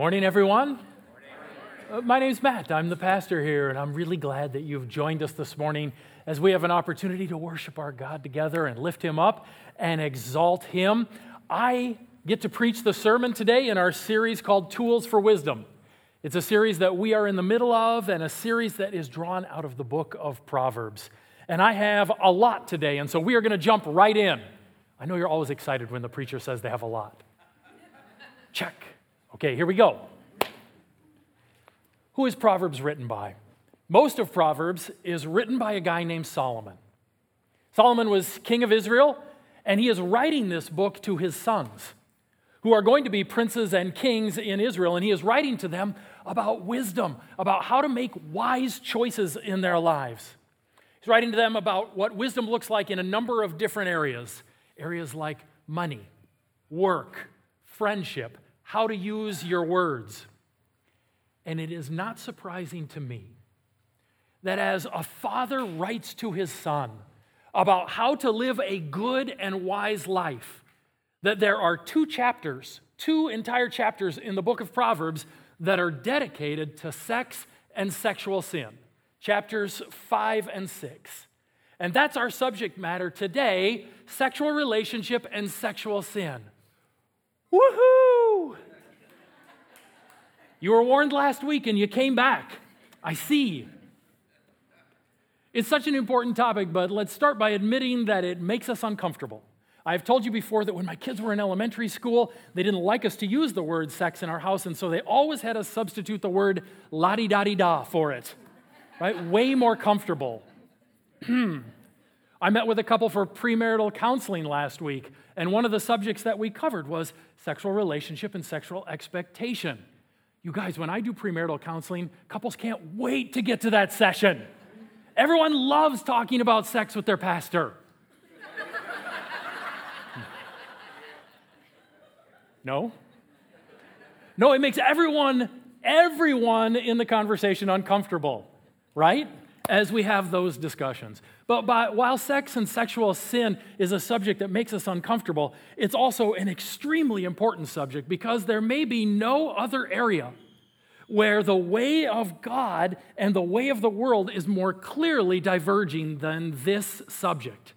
Morning, everyone. Uh, my name's Matt. I'm the pastor here, and I'm really glad that you've joined us this morning as we have an opportunity to worship our God together and lift Him up and exalt Him. I get to preach the sermon today in our series called Tools for Wisdom. It's a series that we are in the middle of and a series that is drawn out of the book of Proverbs. And I have a lot today, and so we are going to jump right in. I know you're always excited when the preacher says they have a lot. Check. Okay, here we go. Who is Proverbs written by? Most of Proverbs is written by a guy named Solomon. Solomon was king of Israel, and he is writing this book to his sons, who are going to be princes and kings in Israel. And he is writing to them about wisdom, about how to make wise choices in their lives. He's writing to them about what wisdom looks like in a number of different areas areas like money, work, friendship, how to use your words. And it is not surprising to me that as a father writes to his son about how to live a good and wise life, that there are two chapters, two entire chapters in the book of Proverbs that are dedicated to sex and sexual sin. Chapters 5 and 6. And that's our subject matter today sexual relationship and sexual sin. Woohoo! You were warned last week and you came back. I see. It's such an important topic, but let's start by admitting that it makes us uncomfortable. I've told you before that when my kids were in elementary school, they didn't like us to use the word sex in our house, and so they always had us substitute the word la di da di da for it. Right? Way more comfortable. I met with a couple for premarital counseling last week, and one of the subjects that we covered was sexual relationship and sexual expectation. You guys, when I do premarital counseling, couples can't wait to get to that session. Everyone loves talking about sex with their pastor. No? No, it makes everyone, everyone in the conversation uncomfortable, right? As we have those discussions. But by, while sex and sexual sin is a subject that makes us uncomfortable, it's also an extremely important subject because there may be no other area where the way of God and the way of the world is more clearly diverging than this subject.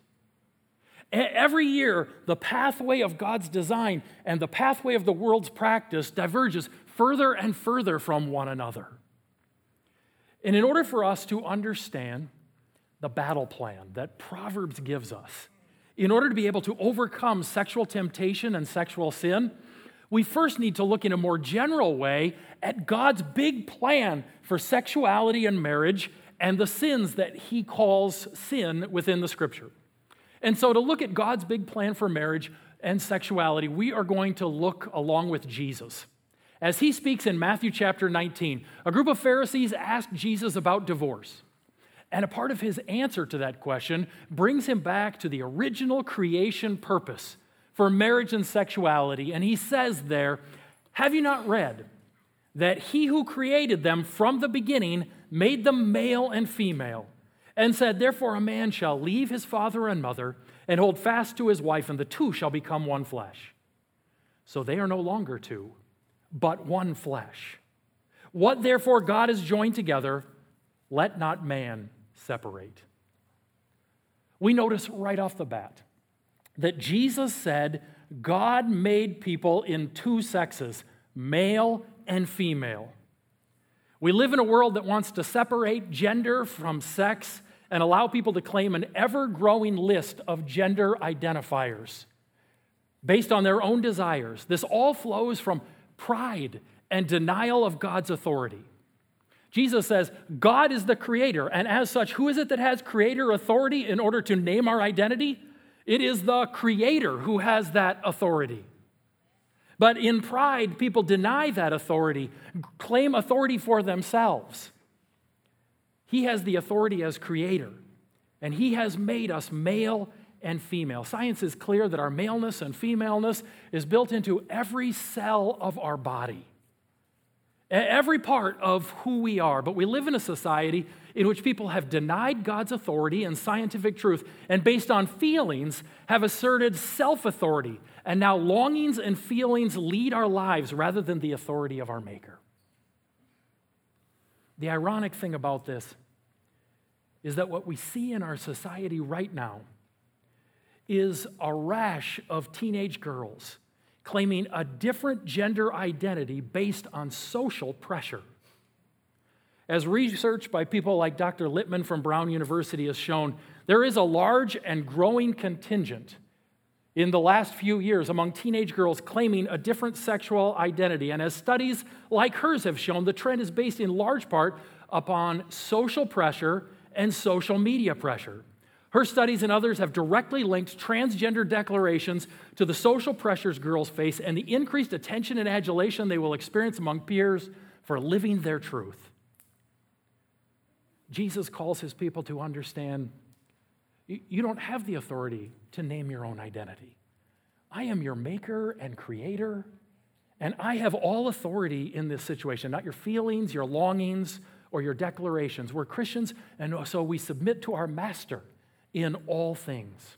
Every year, the pathway of God's design and the pathway of the world's practice diverges further and further from one another. And in order for us to understand the battle plan that Proverbs gives us. In order to be able to overcome sexual temptation and sexual sin, we first need to look in a more general way at God's big plan for sexuality and marriage and the sins that he calls sin within the scripture. And so, to look at God's big plan for marriage and sexuality, we are going to look along with Jesus. As he speaks in Matthew chapter 19, a group of Pharisees asked Jesus about divorce. And a part of his answer to that question brings him back to the original creation purpose for marriage and sexuality. And he says there, Have you not read that he who created them from the beginning made them male and female? And said, Therefore, a man shall leave his father and mother and hold fast to his wife, and the two shall become one flesh. So they are no longer two, but one flesh. What therefore God has joined together, let not man separate. We notice right off the bat that Jesus said God made people in two sexes, male and female. We live in a world that wants to separate gender from sex and allow people to claim an ever growing list of gender identifiers based on their own desires. This all flows from pride and denial of God's authority. Jesus says, God is the creator, and as such, who is it that has creator authority in order to name our identity? It is the creator who has that authority. But in pride, people deny that authority, claim authority for themselves. He has the authority as creator, and he has made us male and female. Science is clear that our maleness and femaleness is built into every cell of our body. every part of who we are. But we live in a society in which people have denied God's authority and scientific truth, and based on feelings, have asserted self authority. And now longings and feelings lead our lives rather than the authority of our Maker. The ironic thing about this is that what we see in our society right now is a rash of teenage girls claiming a different gender identity based on social pressure. As research by people like Dr. Littman from Brown University has shown, there is a large and growing contingent in the last few years among teenage girls claiming a different sexual identity. And as studies like hers have shown, the trend is based in large part upon social pressure and social media pressure. Her studies and others have directly linked transgender declarations to the social pressures girls face and the increased attention and adulation they will experience among peers for living their truth. Jesus calls his people to understand you don't have the authority to name your own identity. I am your maker and creator, and I have all authority in this situation, not your feelings, your longings, or your declarations. We're Christians, and so we submit to our master in all things.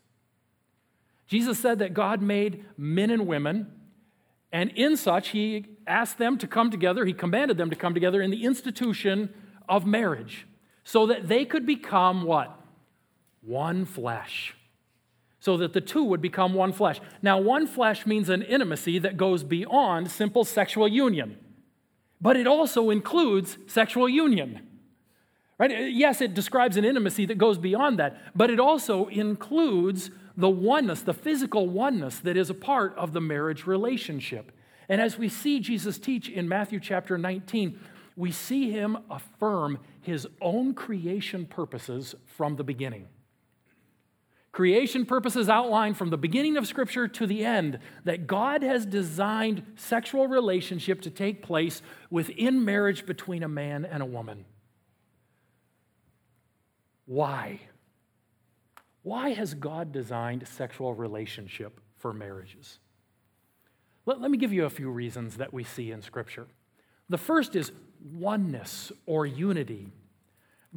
Jesus said that God made men and women, and in such, he asked them to come together, he commanded them to come together in the institution of marriage so that they could become what? One flesh. So that the two would become one flesh. Now, one flesh means an intimacy that goes beyond simple sexual union but it also includes sexual union. Right? Yes, it describes an intimacy that goes beyond that, but it also includes the oneness, the physical oneness that is a part of the marriage relationship. And as we see Jesus teach in Matthew chapter 19, we see him affirm his own creation purposes from the beginning. Creation purposes outlined from the beginning of Scripture to the end that God has designed sexual relationship to take place within marriage between a man and a woman. Why? Why has God designed sexual relationship for marriages? Let, let me give you a few reasons that we see in Scripture. The first is oneness or unity.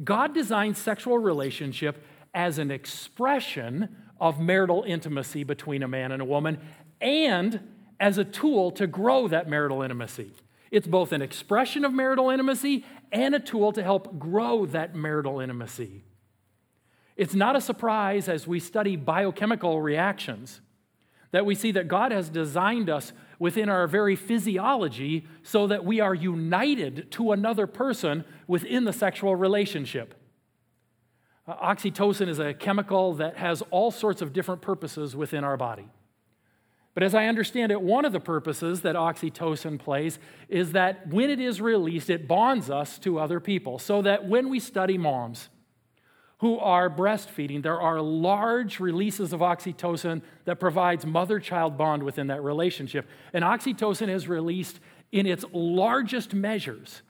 God designed sexual relationship as an expression of marital intimacy between a man and a woman and as a tool to grow that marital intimacy. It's both an expression of marital intimacy and a tool to help grow that marital intimacy. It's not a surprise as we study biochemical reactions that we see that God has designed us within our very physiology so that we are united to another person within the sexual relationship. Uh, oxytocin is a chemical that has all sorts of different purposes within our body. But as I understand it, one of the purposes that oxytocin plays is that when it is released, it bonds us to other people. So that when we study moms who are breastfeeding, there are large releases of oxytocin that provides mother child bond within that relationship. And oxytocin is released in its largest measures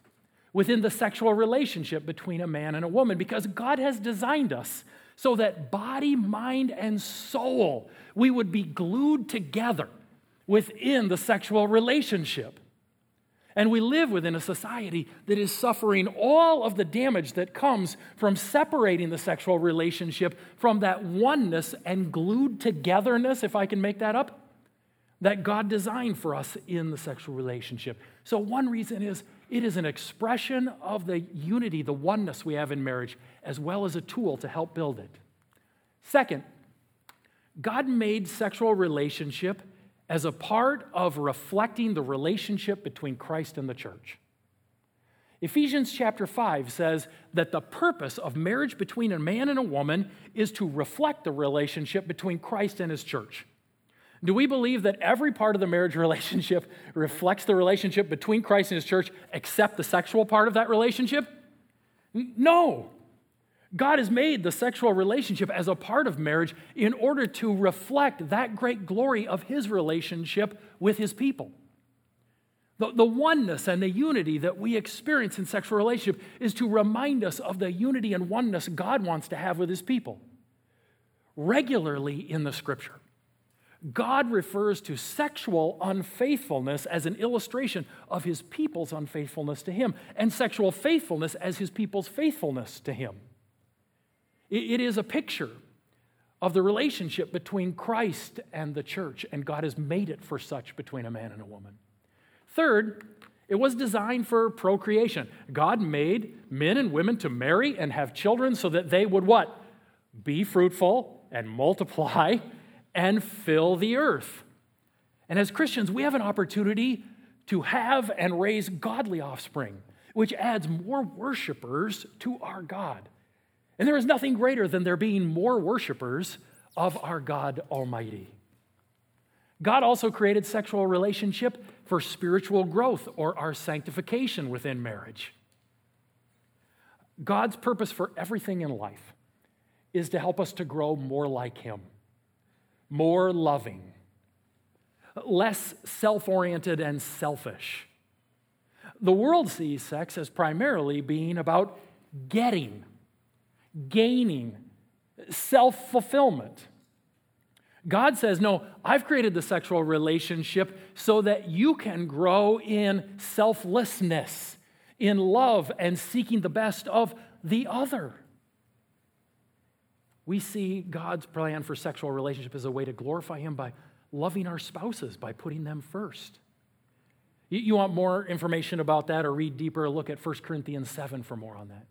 within the sexual relationship between a man and a woman because God has designed us so that body, mind, and soul, we would be glued together within the sexual relationship. And we live within a society that is suffering all of the damage that comes from separating the sexual relationship from that oneness and glued togetherness, if I can make that up, that God designed for us in the sexual relationship. So, one reason is it is an expression of the unity, the oneness we have in marriage, as well as a tool to help build it. Second, God made sexual relationship as a part of reflecting the relationship between Christ and the church. Ephesians chapter 5 says that the purpose of marriage between a man and a woman is to reflect the relationship between Christ and his church. Do we believe that every part of the marriage relationship reflects the relationship between Christ and his church except the sexual part of that relationship? No. God has made the sexual relationship as a part of marriage in order to reflect that great glory of his relationship with his people. The, the oneness and the unity that we experience in sexual relationship is to remind us of the unity and oneness God wants to have with his people. Regularly in the scripture, God refers to sexual unfaithfulness as an illustration of his people's unfaithfulness to him, and sexual faithfulness as his people's faithfulness to him. It is a picture of the relationship between Christ and the church, and God has made it for such between a man and a woman. Third, it was designed for procreation. God made men and women to marry and have children so that they would what? Be fruitful and multiply and fill the earth. And as Christians, we have an opportunity to have and raise godly offspring, which adds more worshipers to our God. And there is nothing greater than there being more worshipers of our God Almighty. God also created sexual relationship for spiritual growth or our sanctification within marriage. God's purpose for everything in life is to help us to grow more like Him, more loving, less self oriented and selfish. The world sees sex as primarily being about getting gaining, self fulfillment. God says, No, I've created the sexual relationship so that you can grow in selflessness, in love, and seeking the best of the other. We see God's plan for sexual relationship as a way to glorify Him by loving our spouses, by putting them first. You want more information about that or read deeper, look at 1 Corinthians 7 for more on that.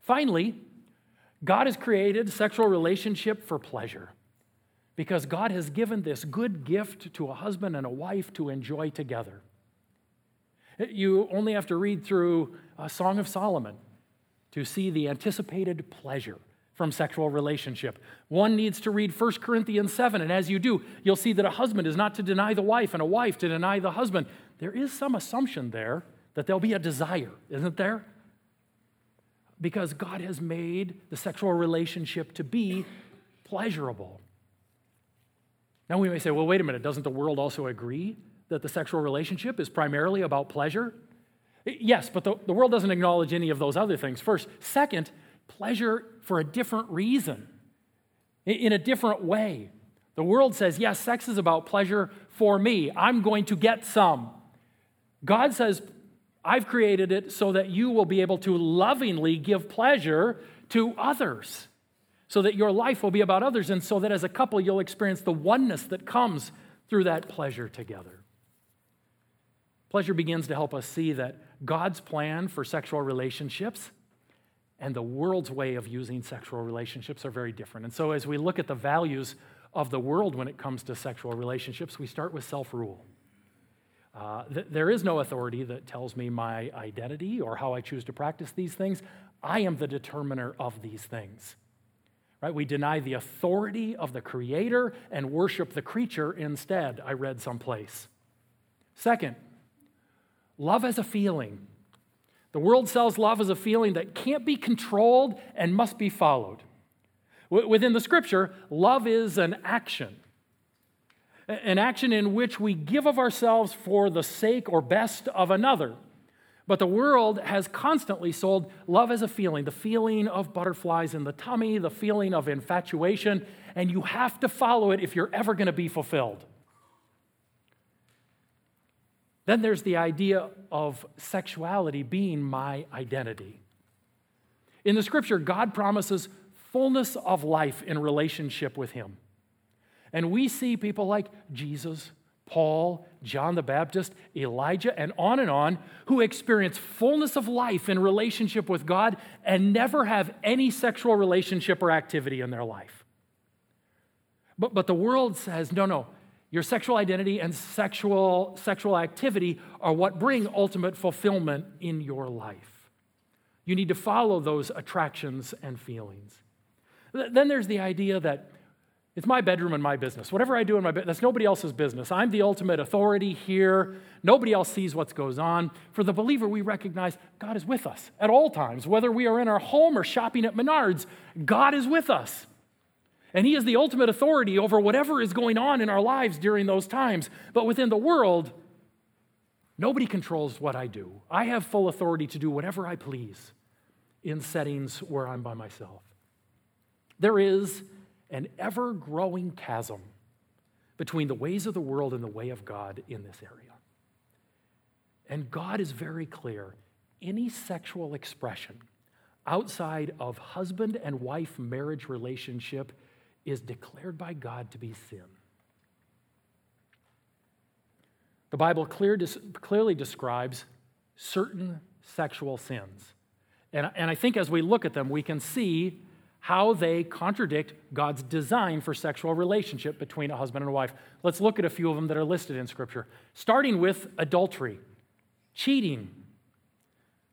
Finally, God has created sexual relationship for pleasure because God has given this good gift to a husband and a wife to enjoy together. You only have to read through a Song of Solomon to see the anticipated pleasure from sexual relationship. One needs to read 1 Corinthians 7, and as you do, you'll see that a husband is not to deny the wife and a wife to deny the husband. There is some assumption there that there'll be a desire, isn't there? Because God has made the sexual relationship to be pleasurable. Now we may say, well, wait a minute, doesn't the world also agree that the sexual relationship is primarily about pleasure? Yes, but the, the world doesn't acknowledge any of those other things. First, second, pleasure for a different reason, in a different way. The world says, yes, sex is about pleasure for me. I'm going to get some. God says I've created it so that you will be able to lovingly give pleasure to others, so that your life will be about others, and so that as a couple you'll experience the oneness that comes through that pleasure together. Pleasure begins to help us see that God's plan for sexual relationships and the world's way of using sexual relationships are very different. And so, as we look at the values of the world when it comes to sexual relationships, we start with self rule. Uh, th- there is no authority that tells me my identity or how I choose to practice these things. I am the determiner of these things. Right? We deny the authority of the creator and worship the creature instead, I read someplace. Second, love as a feeling. The world sells love as a feeling that can't be controlled and must be followed. W- within the scripture, love is an action an action in which we give of ourselves for the sake or best of another. But the world has constantly sold love as a feeling, the feeling of butterflies in the tummy, the feeling of infatuation, and you have to follow it if you're ever going to be fulfilled. Then there's the idea of sexuality being my identity. In the scripture, God promises fullness of life in relationship with Him. And we see people like Jesus, Paul, John the Baptist, Elijah, and on and on, who experience fullness of life in relationship with God and never have any sexual relationship or activity in their life. But, but the world says, no, no, your sexual identity and sexual, sexual activity are what bring ultimate fulfillment in your life. You need to follow those attractions and feelings. Then there's the idea that it's my bedroom and my business. Whatever I do in my bed, that's nobody else's business. I'm the ultimate authority here. Nobody else sees what goes on. For the believer, we recognize God is with us at all times. Whether we are in our home or shopping at Menards, God is with us. And He is the ultimate authority over whatever is going on in our lives during those times. But within the world, nobody controls what I do. I have full authority to do whatever I please in settings where I'm by myself. There is an ever growing chasm between the ways of the world and the way of God in this area. And God is very clear any sexual expression outside of husband and wife marriage relationship is declared by God to be sin. The Bible clear, clearly describes certain sexual sins. And, and I think as we look at them, we can see how they contradict God's design for sexual relationship between a husband and a wife. Let's look at a few of them that are listed in Scripture, starting with adultery, cheating.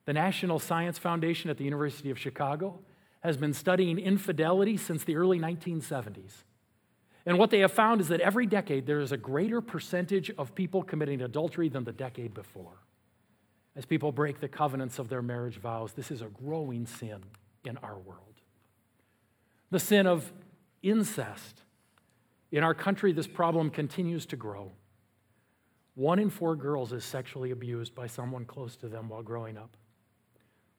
The National Science Foundation at the University of Chicago has been studying infidelity since the early 1970s. And what they have found is that every decade there is a greater percentage of people committing adultery than the decade before. As people break the covenants of their marriage vows, this is a growing sin in our world. The sin of incest. In our country, this problem continues to grow. One in four girls is sexually abused by someone close to them while growing up.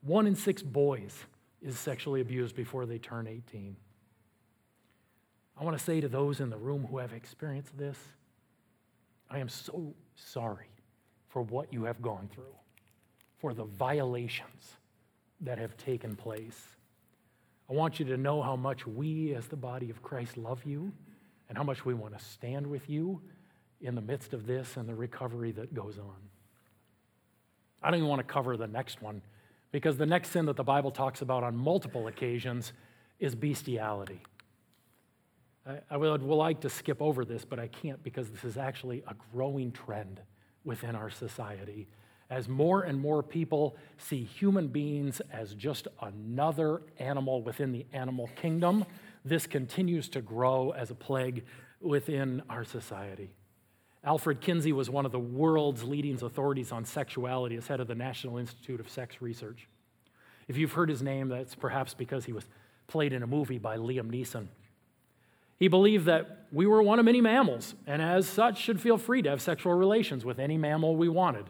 One in six boys is sexually abused before they turn 18. I want to say to those in the room who have experienced this, I am so sorry for what you have gone through, for the violations that have taken place. I want you to know how much we, as the body of Christ, love you and how much we want to stand with you in the midst of this and the recovery that goes on. I don't even want to cover the next one because the next sin that the Bible talks about on multiple occasions is bestiality. I, would, like to skip over this, but I can't because this is actually a growing trend within our society. As more and more people see human beings as just another animal within the animal kingdom, this continues to grow as a plague within our society. Alfred Kinsey was one of the world's leading authorities on sexuality as head of the National Institute of Sex Research. If you've heard his name, that's perhaps because he was played in a movie by Liam Neeson. He believed that we were one of many mammals, and as such, should feel free to have sexual relations with any mammal we wanted.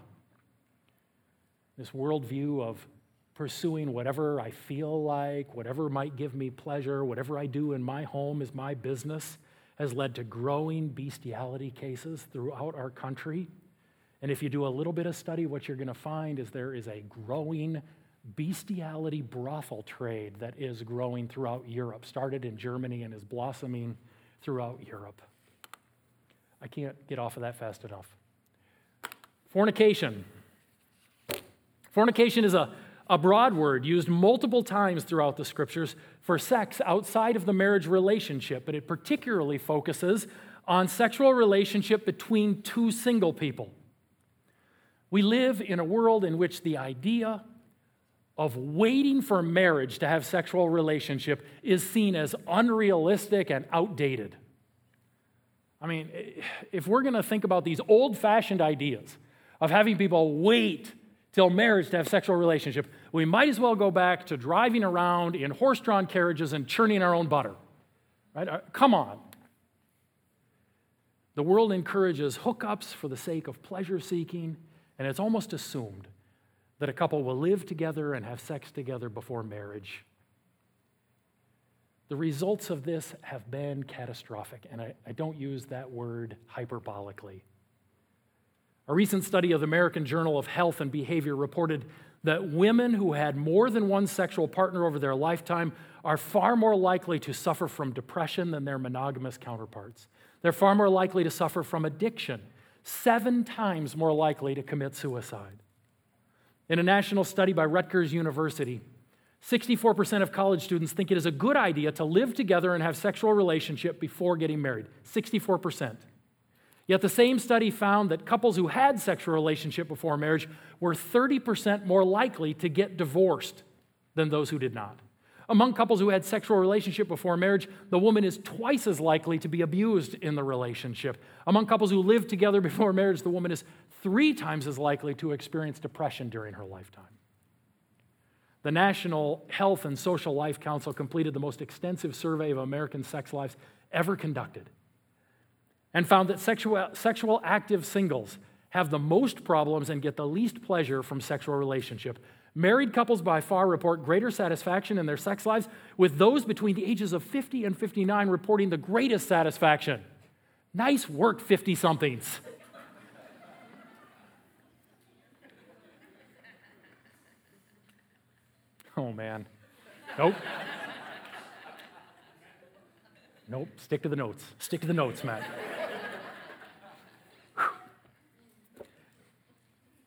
This worldview of pursuing whatever I feel like, whatever might give me pleasure, whatever I do in my home is my business, has led to growing bestiality cases throughout our country. And if you do a little bit of study, what you're going to find is there is a growing bestiality brothel trade that is growing throughout Europe, started in Germany and is blossoming throughout Europe. I can't get off of that fast enough. Fornication. Fornication is a, a broad word used multiple times throughout the scriptures for sex outside of the marriage relationship, but it particularly focuses on sexual relationship between two single people. We live in a world in which the idea of waiting for marriage to have sexual relationship is seen as unrealistic and outdated. I mean, if we're going to think about these old-fashioned ideas of having people wait till marriage to have sexual relationship, we might as well go back to driving around in horse-drawn carriages and churning our own butter. Right? Uh, come on. The world encourages hookups for the sake of pleasure seeking, and it's almost assumed that a couple will live together and have sex together before marriage. The results of this have been catastrophic, and I, I, don't use that word hyperbolically. A recent study of the American Journal of Health and Behavior reported that women who had more than one sexual partner over their lifetime are far more likely to suffer from depression than their monogamous counterparts. They're far more likely to suffer from addiction, seven times more likely to commit suicide. In a national study by Rutgers University, 64% of college students think it is a good idea to live together and have sexual relationship before getting married. 64%. Yet the same study found that couples who had sexual relationship before marriage were 30% more likely to get divorced than those who did not. Among couples who had sexual relationship before marriage, the woman is twice as likely to be abused in the relationship. Among couples who lived together before marriage, the woman is three times as likely to experience depression during her lifetime. The National Health and Social Life Council completed the most extensive survey of American sex lives ever conducted and found that sexual, sexual active singles have the most problems and get the least pleasure from sexual relationship. Married couples by far report greater satisfaction in their sex lives, with those between the ages of 50 and 59 reporting the greatest satisfaction. Nice work, 50 somethings. Oh, man. Nope. nope. Stick to the notes. Stick to the notes, Matt.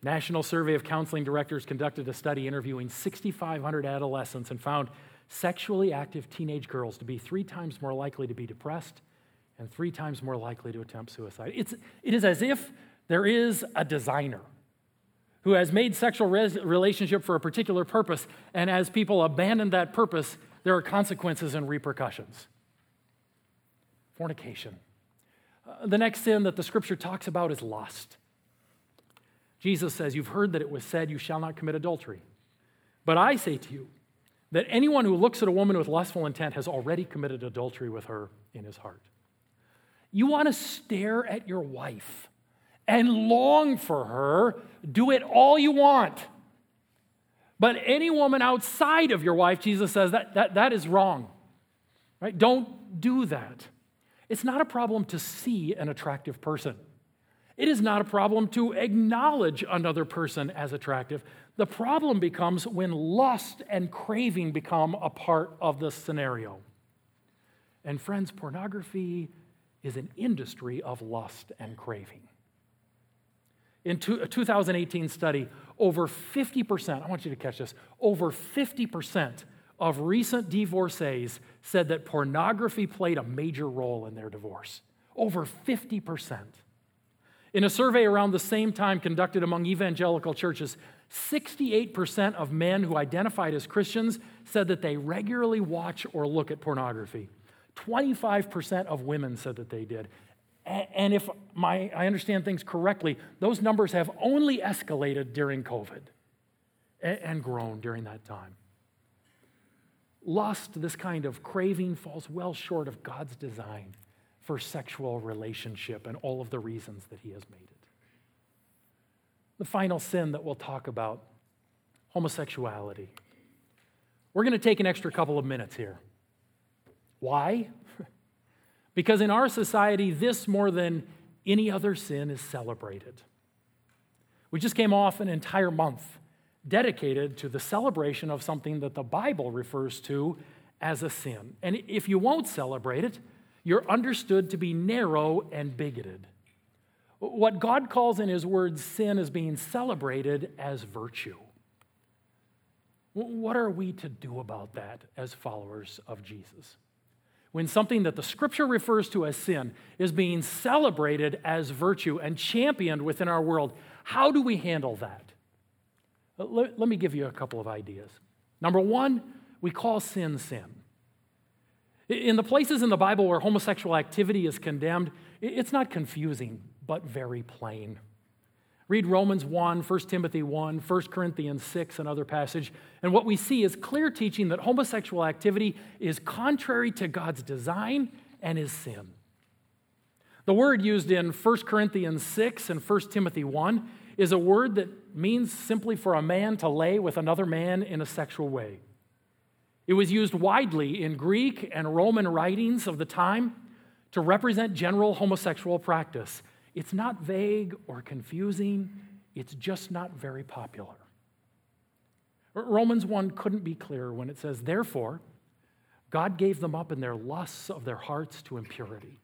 National Survey of Counseling Directors conducted a study interviewing 6,500 adolescents and found sexually active teenage girls to be three times more likely to be depressed and three times more likely to attempt suicide. It's, it is as if there is a designer who has made sexual res- relationship for a particular purpose, and as people abandon that purpose, there are consequences and repercussions. Fornication. Uh, the next sin that the scripture talks about is lust. Jesus says, You've heard that it was said, You shall not commit adultery. But I say to you that anyone who looks at a woman with lustful intent has already committed adultery with her in his heart. You want to stare at your wife and long for her, do it all you want. But any woman outside of your wife, Jesus says, that, that, that is wrong. Right? Don't do that. It's not a problem to see an attractive person. It is not a problem to acknowledge another person as attractive. The problem becomes when lust and craving become a part of the scenario. And friends, pornography is an industry of lust and craving. In a 2018 study, over 50%, I want you to catch this, over 50% of recent divorcees said that pornography played a major role in their divorce. Over 50%. In a survey around the same time conducted among evangelical churches, 68% of men who identified as Christians said that they regularly watch or look at pornography. 25% of women said that they did. And if my, I understand things correctly, those numbers have only escalated during COVID and grown during that time. Lust, this kind of craving, falls well short of God's design for sexual relationship and all of the reasons that He has made it. The final sin that we'll talk about homosexuality. We're going to take an extra couple of minutes here. Why? because in our society, this more than any other sin is celebrated. We just came off an entire month dedicated to the celebration of something that the Bible refers to as a sin. And if you won't celebrate it, you're understood to be narrow and bigoted. What God calls in His Word sin is being celebrated as virtue. What are we to do about that as followers of Jesus? When something that the Scripture refers to as sin is being celebrated as virtue and championed within our world, how do we handle that? Let, me give you a couple of ideas. Number one, we call sin sin. In the places in the Bible where homosexual activity is condemned, it's not confusing, but very plain. Read Romans 1, 1 Timothy 1, 1 Corinthians 6, another passage, and what we see is clear teaching that homosexual activity is contrary to God's design and is sin. The word used in 1 Corinthians 6 and 1 Timothy 1 is a word that means simply for a man to lay with another man in a sexual way. It was used widely in Greek and Roman writings of the time to represent general homosexual practice. It's not vague or confusing, it's just not very popular. Romans 1 couldn't be clearer when it says, Therefore, God gave them up in their lusts of their hearts to impurity,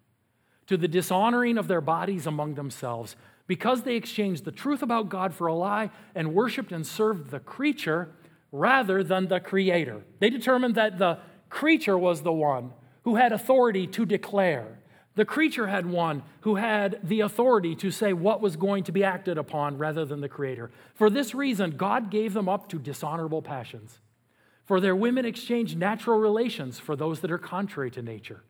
to the dishonoring of their bodies among themselves, because they exchanged the truth about God for a lie and worshiped and served the creature rather than the creator. They determined that the creature was the one who had authority to declare. The creature had one who had the authority to say what was going to be acted upon rather than the creator. For this reason, God gave them up to dishonorable passions. For their women exchanged natural relations for those that are contrary to nature.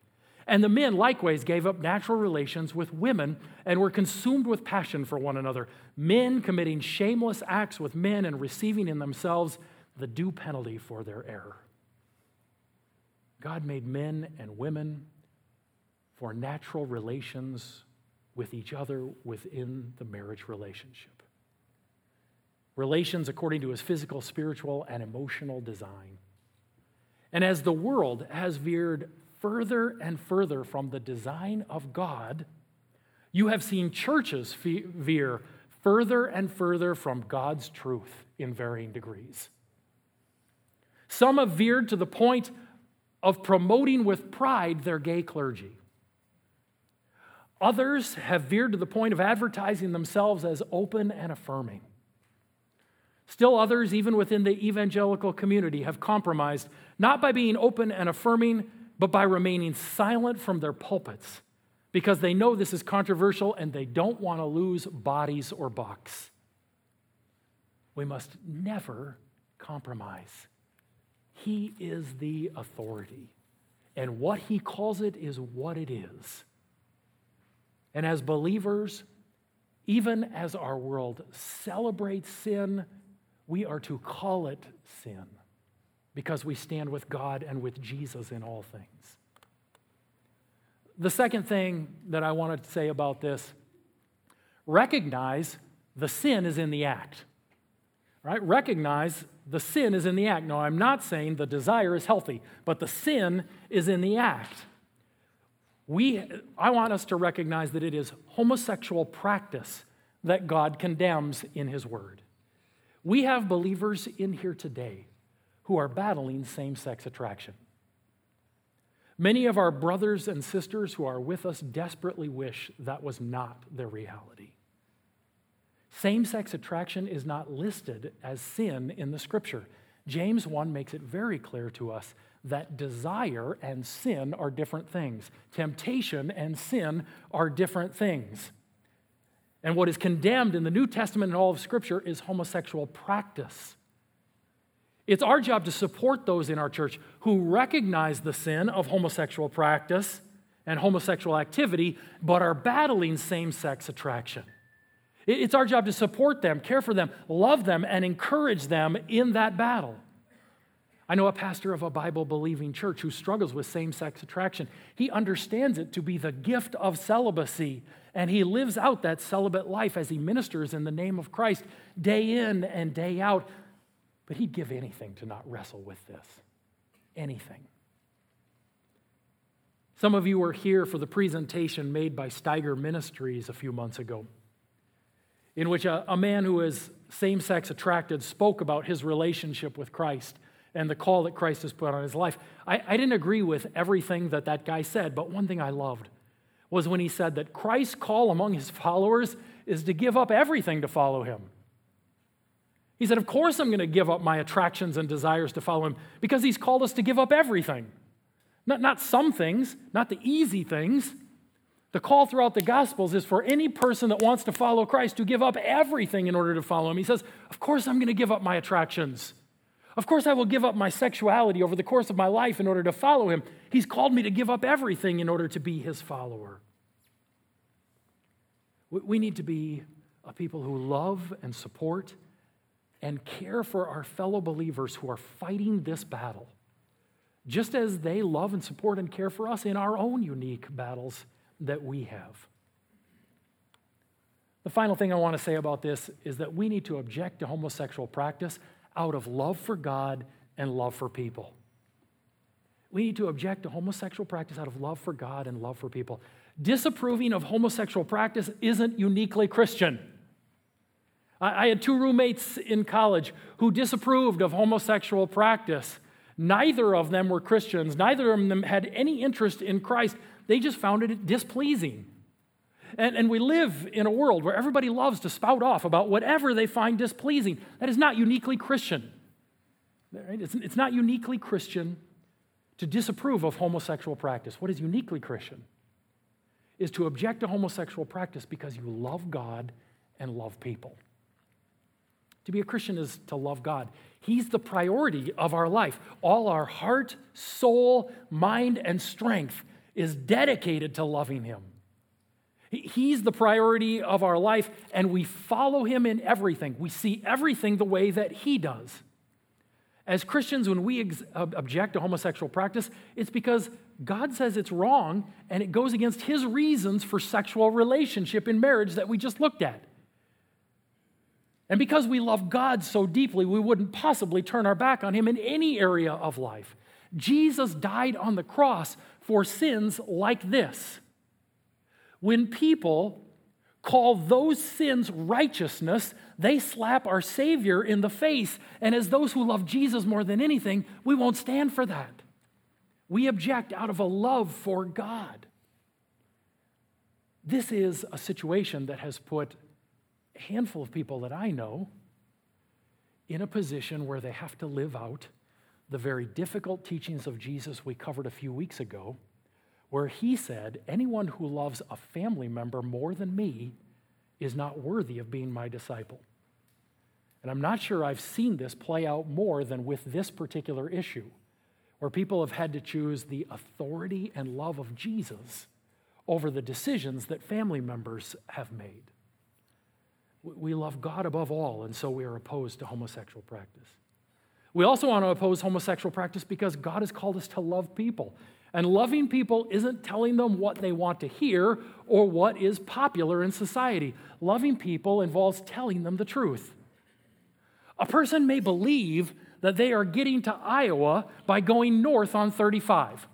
And the men likewise gave up natural relations with women and were consumed with passion for one another, men committing shameless acts with men and receiving in themselves the due penalty for their error. God made men and women for natural relations with each other within the marriage relationship. Relations according to his physical, spiritual, and emotional design. And as the world has veered further and further from the design of God, you have seen churches veer further and further from God's truth in varying degrees. Some have veered to the point of promoting with pride their gay clergy. Others have veered to the point of advertising themselves as open and affirming. Still, others, even within the evangelical community, have compromised not by being open and affirming, but by remaining silent from their pulpits because they know this is controversial and they don't want to lose bodies or bucks. We must never compromise. He is the authority, and what he calls it is what it is. And as believers, even as our world celebrates sin, we are to call it sin because we stand with God and with Jesus in all things. The second thing that I wanted to say about this recognize the sin is in the act. Right? Recognize the sin is in the act. No, I'm not saying the desire is healthy, but the sin is in the act. We, I want us to recognize that it is homosexual practice that God condemns in His Word. We have believers in here today who are battling same sex attraction. Many of our brothers and sisters who are with us desperately wish that was not their reality. Same sex attraction is not listed as sin in the scripture. James 1 makes it very clear to us that desire and sin are different things. Temptation and sin are different things. And what is condemned in the New Testament and all of Scripture is homosexual practice. It's our job to support those in our church who recognize the sin of homosexual practice and homosexual activity, but are battling same sex attraction. It's our job to support them, care for them, love them, and encourage them in that battle. I know a pastor of a Bible believing church who struggles with same sex attraction. He understands it to be the gift of celibacy, and he lives out that celibate life as he ministers in the name of Christ day in and day out but he'd give anything to not wrestle with this. Anything. Some of you were here for the presentation made by Steiger Ministries a few months ago, in which a, a man who is same sex attracted spoke about his relationship with Christ and the call that Christ has put on his life. I, I didn't agree with everything that that guy said, but one thing I loved was when he said that Christ's call among his followers is to give up everything to follow him. He said, Of course, I'm going to give up my attractions and desires to follow him because he's called us to give up everything. Not, not some things, not the easy things. The call throughout the Gospels is for any person that wants to follow Christ to give up everything in order to follow him. He says, Of course, I'm going to give up my attractions. Of course, I will give up my sexuality over the course of my life in order to follow him. He's called me to give up everything in order to be his follower. We need to be a people who love and support and care for our fellow believers who are fighting this battle, just as they love and support and care for us in our own unique battles that we have. The final thing I want to say about this is that we need to object to homosexual practice out of love for God and love for people. We need to object to homosexual practice out of love for God and love for people. Disapproving of homosexual practice isn't uniquely Christian. I had two roommates in college who disapproved of homosexual practice. Neither of them were Christians, neither of them had any interest in Christ. They just found it displeasing. And, and we live in a world where everybody loves to spout off about whatever they find displeasing. That is not uniquely Christian. It's, it's not uniquely Christian to disapprove of homosexual practice. What is uniquely Christian is to object to homosexual practice because you love God and love people. To be a Christian is to love God. He's the priority of our life. All our heart, soul, mind, and strength is dedicated to loving Him. He's the priority of our life, and we follow Him in everything. We see everything the way that He does. As Christians, when we ex- object to homosexual practice, it's because God says it's wrong and it goes against His reasons for sexual relationship in marriage that we just looked at. And because we love God so deeply, we wouldn't possibly turn our back on Him in any area of life. Jesus died on the cross for sins like this. When people call those sins righteousness, they slap our Savior in the face. And as those who love Jesus more than anything, we won't stand for that. We object out of a love for God. This is a situation that has put a handful of people that I know in a position where they have to live out the very difficult teachings of Jesus we covered a few weeks ago, where he said, Anyone who loves a family member more than me is not worthy of being my disciple. And I'm not sure I've seen this play out more than with this particular issue, where people have had to choose the authority and love of Jesus over the decisions that family members have made. We love God above all, and so we are opposed to homosexual practice. We also want to oppose homosexual practice because God has called us to love people. And loving people isn't telling them what they want to hear or what is popular in society. Loving people involves telling them the truth. A person may believe that they are getting to Iowa by going north on 35.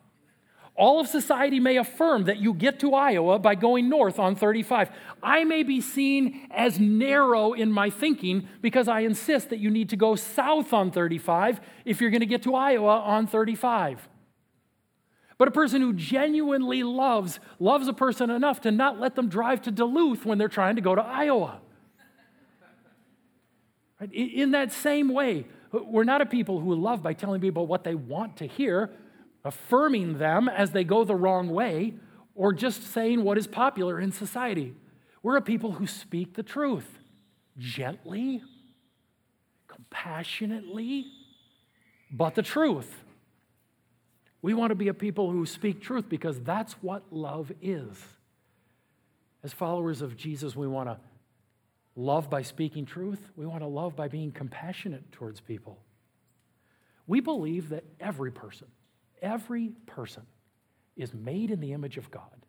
All of society may affirm that you get to Iowa by going north on 35. I may be seen as narrow in my thinking because I insist that you need to go south on 35 if you're going to get to Iowa on 35. But a person who genuinely loves, loves a person enough to not let them drive to Duluth when they're trying to go to Iowa. Right? In that same way, we're not a people who love by telling people what they want to hear affirming them as they go the wrong way, or just saying what is popular in society. We're a people who speak the truth gently, compassionately, but the truth. We want to be a people who speak truth because that's what love is. As followers of Jesus, we want to love by speaking truth. We want to love by being compassionate towards people. We believe that every person, Every person is made in the image of God,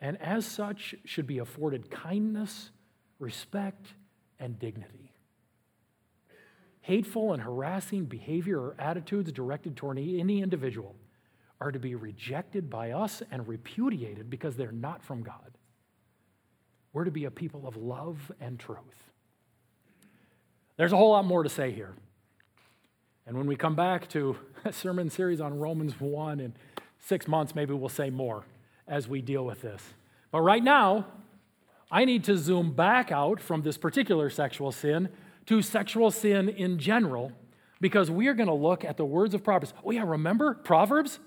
and as such should be afforded kindness, respect, and dignity. Hateful and harassing behavior or attitudes directed toward any individual are to be rejected by us and repudiated because they're not from God. We're to be a people of love and truth. There's a whole lot more to say here. And when we come back to a sermon series on Romans 1 in six months, maybe we'll say more as we deal with this. But right now, I need to zoom back out from this particular sexual sin to sexual sin in general because we are going to look at the words of Proverbs. Oh, yeah, remember Proverbs?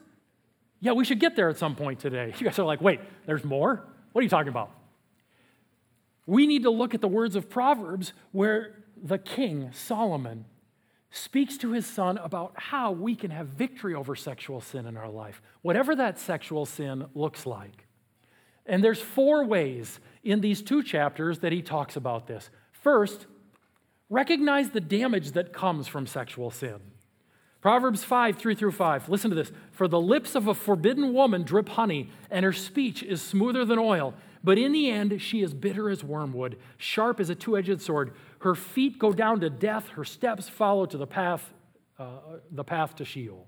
Yeah, we should get there at some point today. You guys are like, wait, there's more? What are you talking about? We need to look at the words of Proverbs where the king, Solomon, speaks to his son about how we can have victory over sexual sin in our life, whatever that sexual sin looks like. And there's four ways in these two chapters that he talks about this. First, recognize the damage that comes from sexual sin. Proverbs 5, 3 through 5. Listen to this. For the lips of a forbidden woman drip honey, and her speech is smoother than oil. But in the end, she is bitter as wormwood, sharp as a two edged sword. Her feet go down to death, her steps follow to the path, uh, the path to Sheol.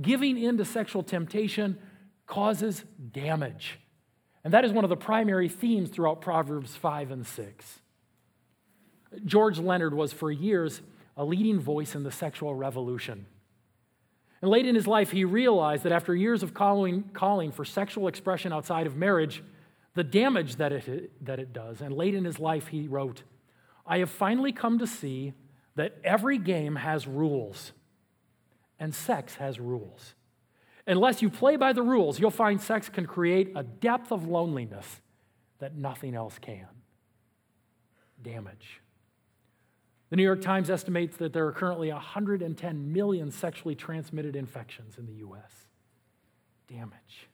Giving in to sexual temptation causes damage. And that is one of the primary themes throughout Proverbs 5 and 6. George Leonard was for years a leading voice in the sexual revolution. And late in his life, he realized that after years of calling, calling for sexual expression outside of marriage, the damage that it, that it does. And late in his life, he wrote, I have finally come to see that every game has rules, and sex has rules. Unless you play by the rules, you'll find sex can create a depth of loneliness that nothing else can. Damage. The New York Times estimates that there are currently 110 million sexually transmitted infections in the U.S. Damage.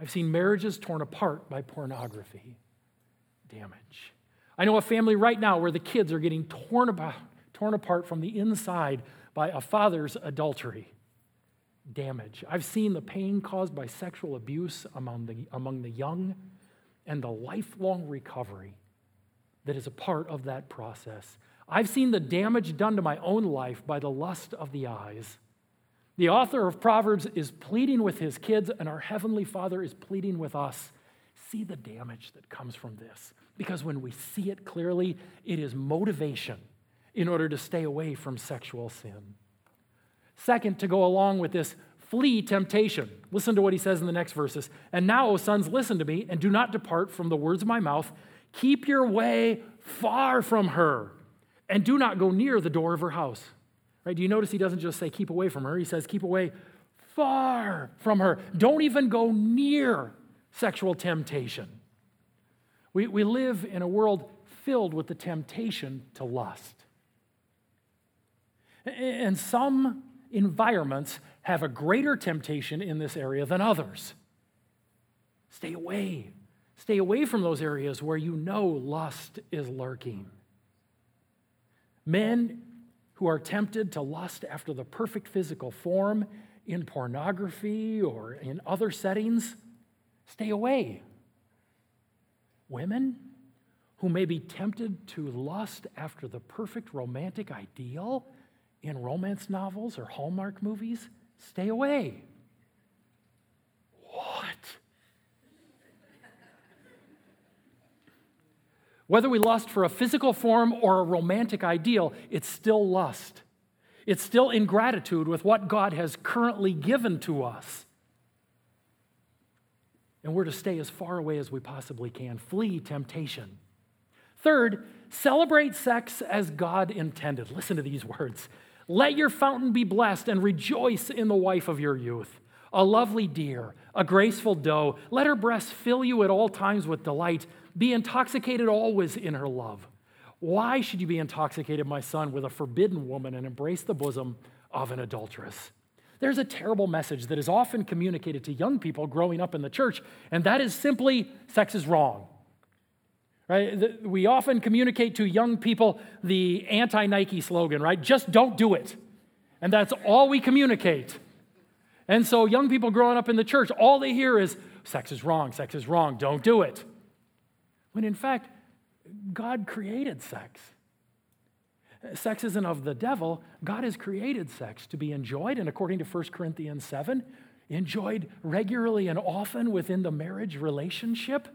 I've seen marriages torn apart by pornography. Damage. I know a family right now where the kids are getting torn, about, torn apart from the inside by a father's adultery. Damage. I've seen the pain caused by sexual abuse among the, among the young and the lifelong recovery that is a part of that process. I've seen the damage done to my own life by the lust of the eyes. The author of Proverbs is pleading with his kids, and our Heavenly Father is pleading with us see the damage that comes from this. Because when we see it clearly, it is motivation in order to stay away from sexual sin. Second, to go along with this, flee temptation. Listen to what he says in the next verses. And now, O sons, listen to me and do not depart from the words of my mouth. Keep your way far from her and do not go near the door of her house. Right? Do you notice he doesn't just say keep away from her? He says keep away far from her. Don't even go near sexual temptation. We, we live in a world filled with the temptation to lust. And some environments have a greater temptation in this area than others. Stay away. Stay away from those areas where you know lust is lurking. Men who are tempted to lust after the perfect physical form in pornography or in other settings, stay away. Women who may be tempted to lust after the perfect romantic ideal in romance novels or Hallmark movies, stay away. What? Whether we lust for a physical form or a romantic ideal, it's still lust. It's still ingratitude with what God has currently given to us. And we're to stay as far away as we possibly can, flee temptation. Third, celebrate sex as God intended. Listen to these words. Let your fountain be blessed and rejoice in the wife of your youth, a lovely deer, a graceful doe. Let her breasts fill you at all times with delight. Be intoxicated always in her love. Why should you be intoxicated, my son, with a forbidden woman and embrace the bosom of an adulteress? There's a terrible message that is often communicated to young people growing up in the church, and that is simply sex is wrong. Right? We often communicate to young people the anti Nike slogan, right? Just don't do it. And that's all we communicate. And so, young people growing up in the church, all they hear is sex is wrong, sex is wrong, don't do it. When in fact, God created sex. Sex isn't of the devil. God has created sex to be enjoyed, and according to 1 Corinthians 7, enjoyed regularly and often within the marriage relationship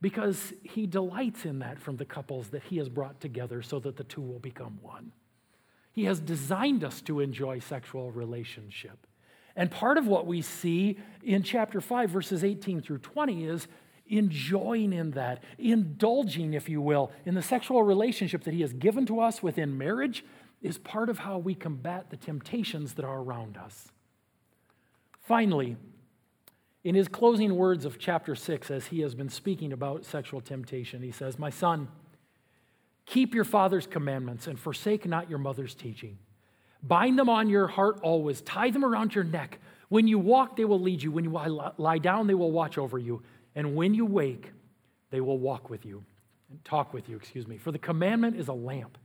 because he delights in that from the couples that he has brought together so that the two will become one. He has designed us to enjoy sexual relationship. And part of what we see in chapter 5, verses 18 through 20 is enjoying in that, indulging, if you will, in the sexual relationship that He has given to us within marriage is part of how we combat the temptations that are around us. Finally, in his closing words of chapter 6, as he has been speaking about sexual temptation, he says, My son, keep your father's commandments and forsake not your mother's teaching. Bind them on your heart always, tie them around your neck. When you walk, they will lead you. When you lie down, they will watch over you. And when you wake, they will walk with you and talk with you, excuse me. For the commandment is a lamp,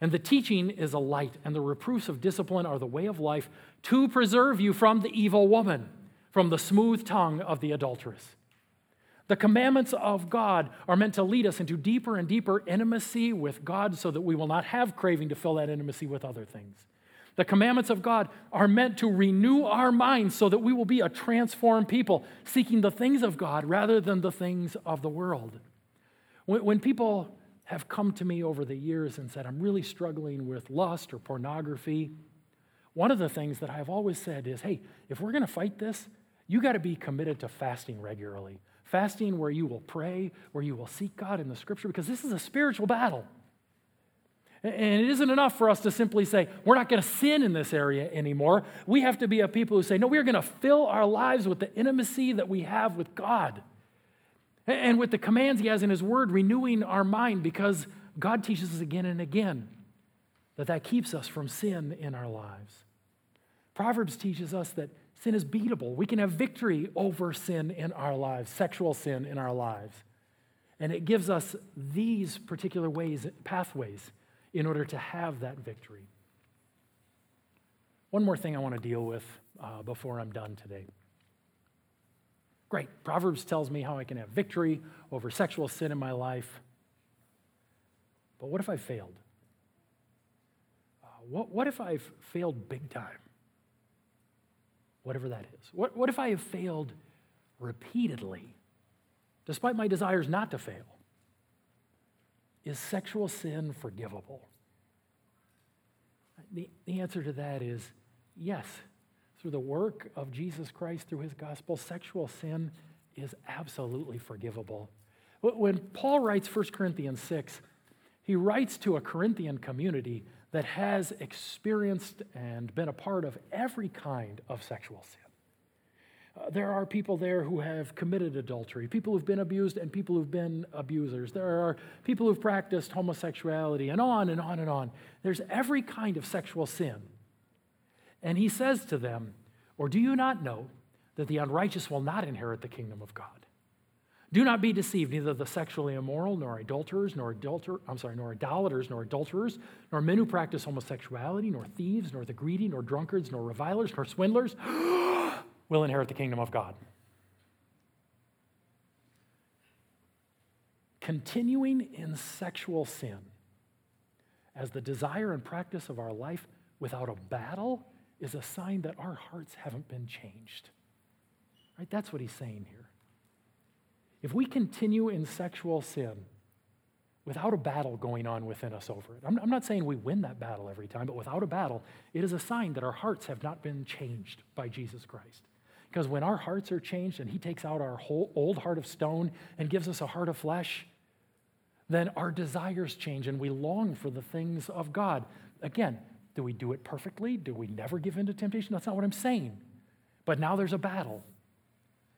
and the teaching is a light, and the reproofs of discipline are the way of life to preserve you from the evil woman from the smooth tongue of the adulteress. The commandments of God are meant to lead us into deeper and deeper intimacy with God so that we will not have craving to fill that intimacy with other things. The commandments of God are meant to renew our minds so that we will be a transformed people, seeking the things of God rather than the things of the world. When, people have come to me over the years and said, I'm really struggling with lust or pornography, one of the things that I've always said is, hey, if we're going to fight this, you got to be committed to fasting regularly. Fasting where you will pray, where you will seek God in the scripture, because this is a spiritual battle. And it isn't enough for us to simply say, we're not going to sin in this area anymore. We have to be a people who say, no, we're going to fill our lives with the intimacy that we have with God. And with the commands He has in His Word, renewing our mind because God teaches us again and again that that keeps us from sin in our lives. Proverbs teaches us that Sin is beatable. We can have victory over sin in our lives, sexual sin in our lives. And it gives us these particular ways, pathways, in order to have that victory. One more thing I want to deal with uh, before I'm done today. Great. Proverbs tells me how I can have victory over sexual sin in my life. But what if I failed? Uh, what, what if I've failed big time? whatever that is? What, what if I have failed repeatedly despite my desires not to fail. Is sexual sin forgivable? The, the answer to that is yes. Through the work of Jesus Christ, through his gospel, sexual sin is absolutely forgivable. When Paul writes 1 Corinthians 6, he writes to a Corinthian community that has experienced and been a part of every kind of sexual sin. Uh, there are people there who have committed adultery, people who've been abused, and people who've been abusers. There are people who've practiced homosexuality, and on and on and on. There's every kind of sexual sin. And he says to them, Or do you not know that the unrighteous will not inherit the kingdom of God? Do not be deceived, neither the sexually immoral, nor adulterers, nor adulter, I'm sorry, nor idolaters, nor adulterers, nor men who practice homosexuality, nor thieves, nor the greedy, nor drunkards, nor revilers, nor swindlers will inherit the kingdom of God. Continuing in sexual sin as the desire and practice of our life without a battle is a sign that our hearts haven't been changed. Right? That's what he's saying here. If we continue in sexual sin without a battle going on within us over it, I'm, I'm not saying we win that battle every time, but without a battle, it is a sign that our hearts have not been changed by Jesus Christ. Because when our hearts are changed and He takes out our whole old heart of stone and gives us a heart of flesh, then our desires change and we long for the things of God. Again, do we do it perfectly? Do we never give in to temptation? That's not what I'm saying. But now there's a battle,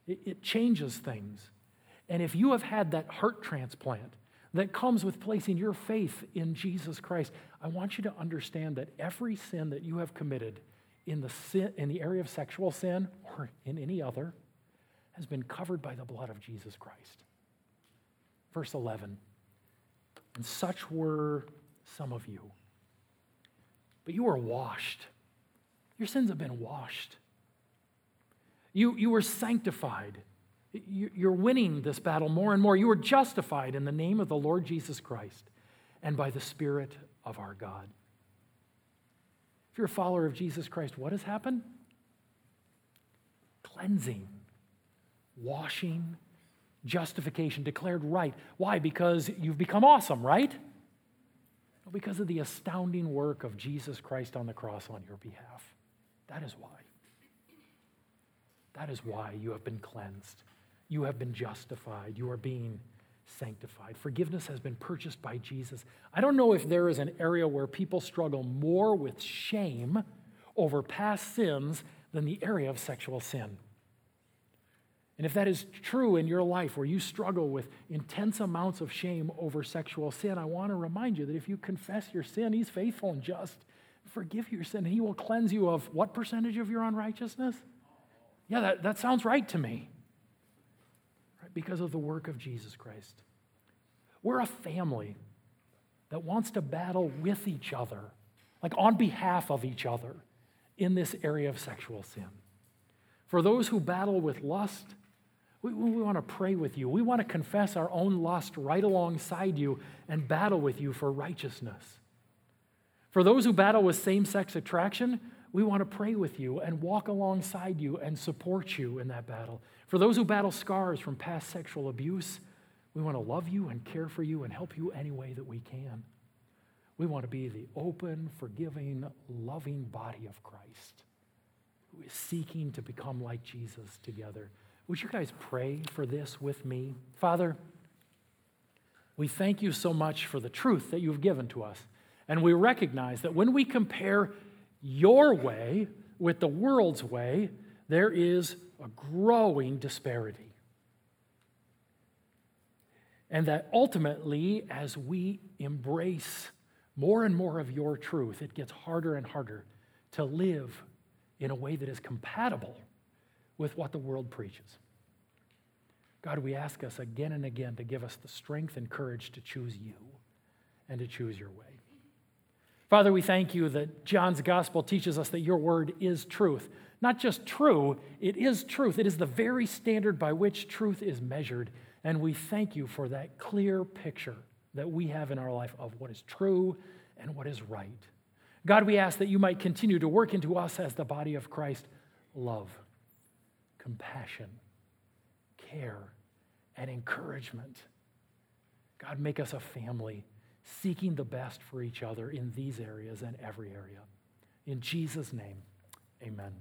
it, it changes things. And if you have had that heart transplant that comes with placing your faith in Jesus Christ, I want you to understand that every sin that you have committed in the, sin, in the area of sexual sin or in any other has been covered by the blood of Jesus Christ. Verse 11 And such were some of you. But you were washed. Your sins have been washed. You, you were sanctified. You're winning this battle more and more. You are justified in the name of the Lord Jesus Christ and by the Spirit of our God. If you're a follower of Jesus Christ, what has happened? Cleansing, washing, justification, declared right. Why? Because you've become awesome, right? Because of the astounding work of Jesus Christ on the cross on your behalf. That is why. That is why you have been cleansed. You have been justified. You are being sanctified. Forgiveness has been purchased by Jesus. I don't know if there is an area where people struggle more with shame over past sins than the area of sexual sin. And if that is true in your life, where you struggle with intense amounts of shame over sexual sin, I want to remind you that if you confess your sin, He's faithful and just. Forgive your sin. He will cleanse you of what percentage of your unrighteousness? Yeah, that, that sounds right to me because of the work of Jesus Christ. We're a family that wants to battle with each other, like on behalf of each other, in this area of sexual sin. For those who battle with lust, we, we want to pray with you. We want to confess our own lust right alongside you and battle with you for righteousness. For those who battle with same sex attraction, we want to pray with you and walk alongside you and support you in that battle. For those who battle scars from past sexual abuse, we want to love you and care for you and help you any way that we can. We want to be the open, forgiving, loving body of Christ who is seeking to become like Jesus together. Would you guys pray for this with me? Father, we thank you so much for the truth that you've given to us. And we recognize that when we compare your way with the world's way, there is a growing disparity. And that ultimately, as we embrace more and more of your truth, it gets harder and harder to live in a way that is compatible with what the world preaches. God, we ask us again and again to give us the strength and courage to choose you and to choose your way. Father, we thank you that John's gospel teaches us that your word is truth not just true, it is truth. It is the very standard by which truth is measured. And we thank you for that clear picture that we have in our life of what is true and what is right. God, we ask that you might continue to work into us as the body of Christ love, compassion, care, and encouragement. God, make us a family seeking the best for each other in these areas and every area. In Jesus' name, amen.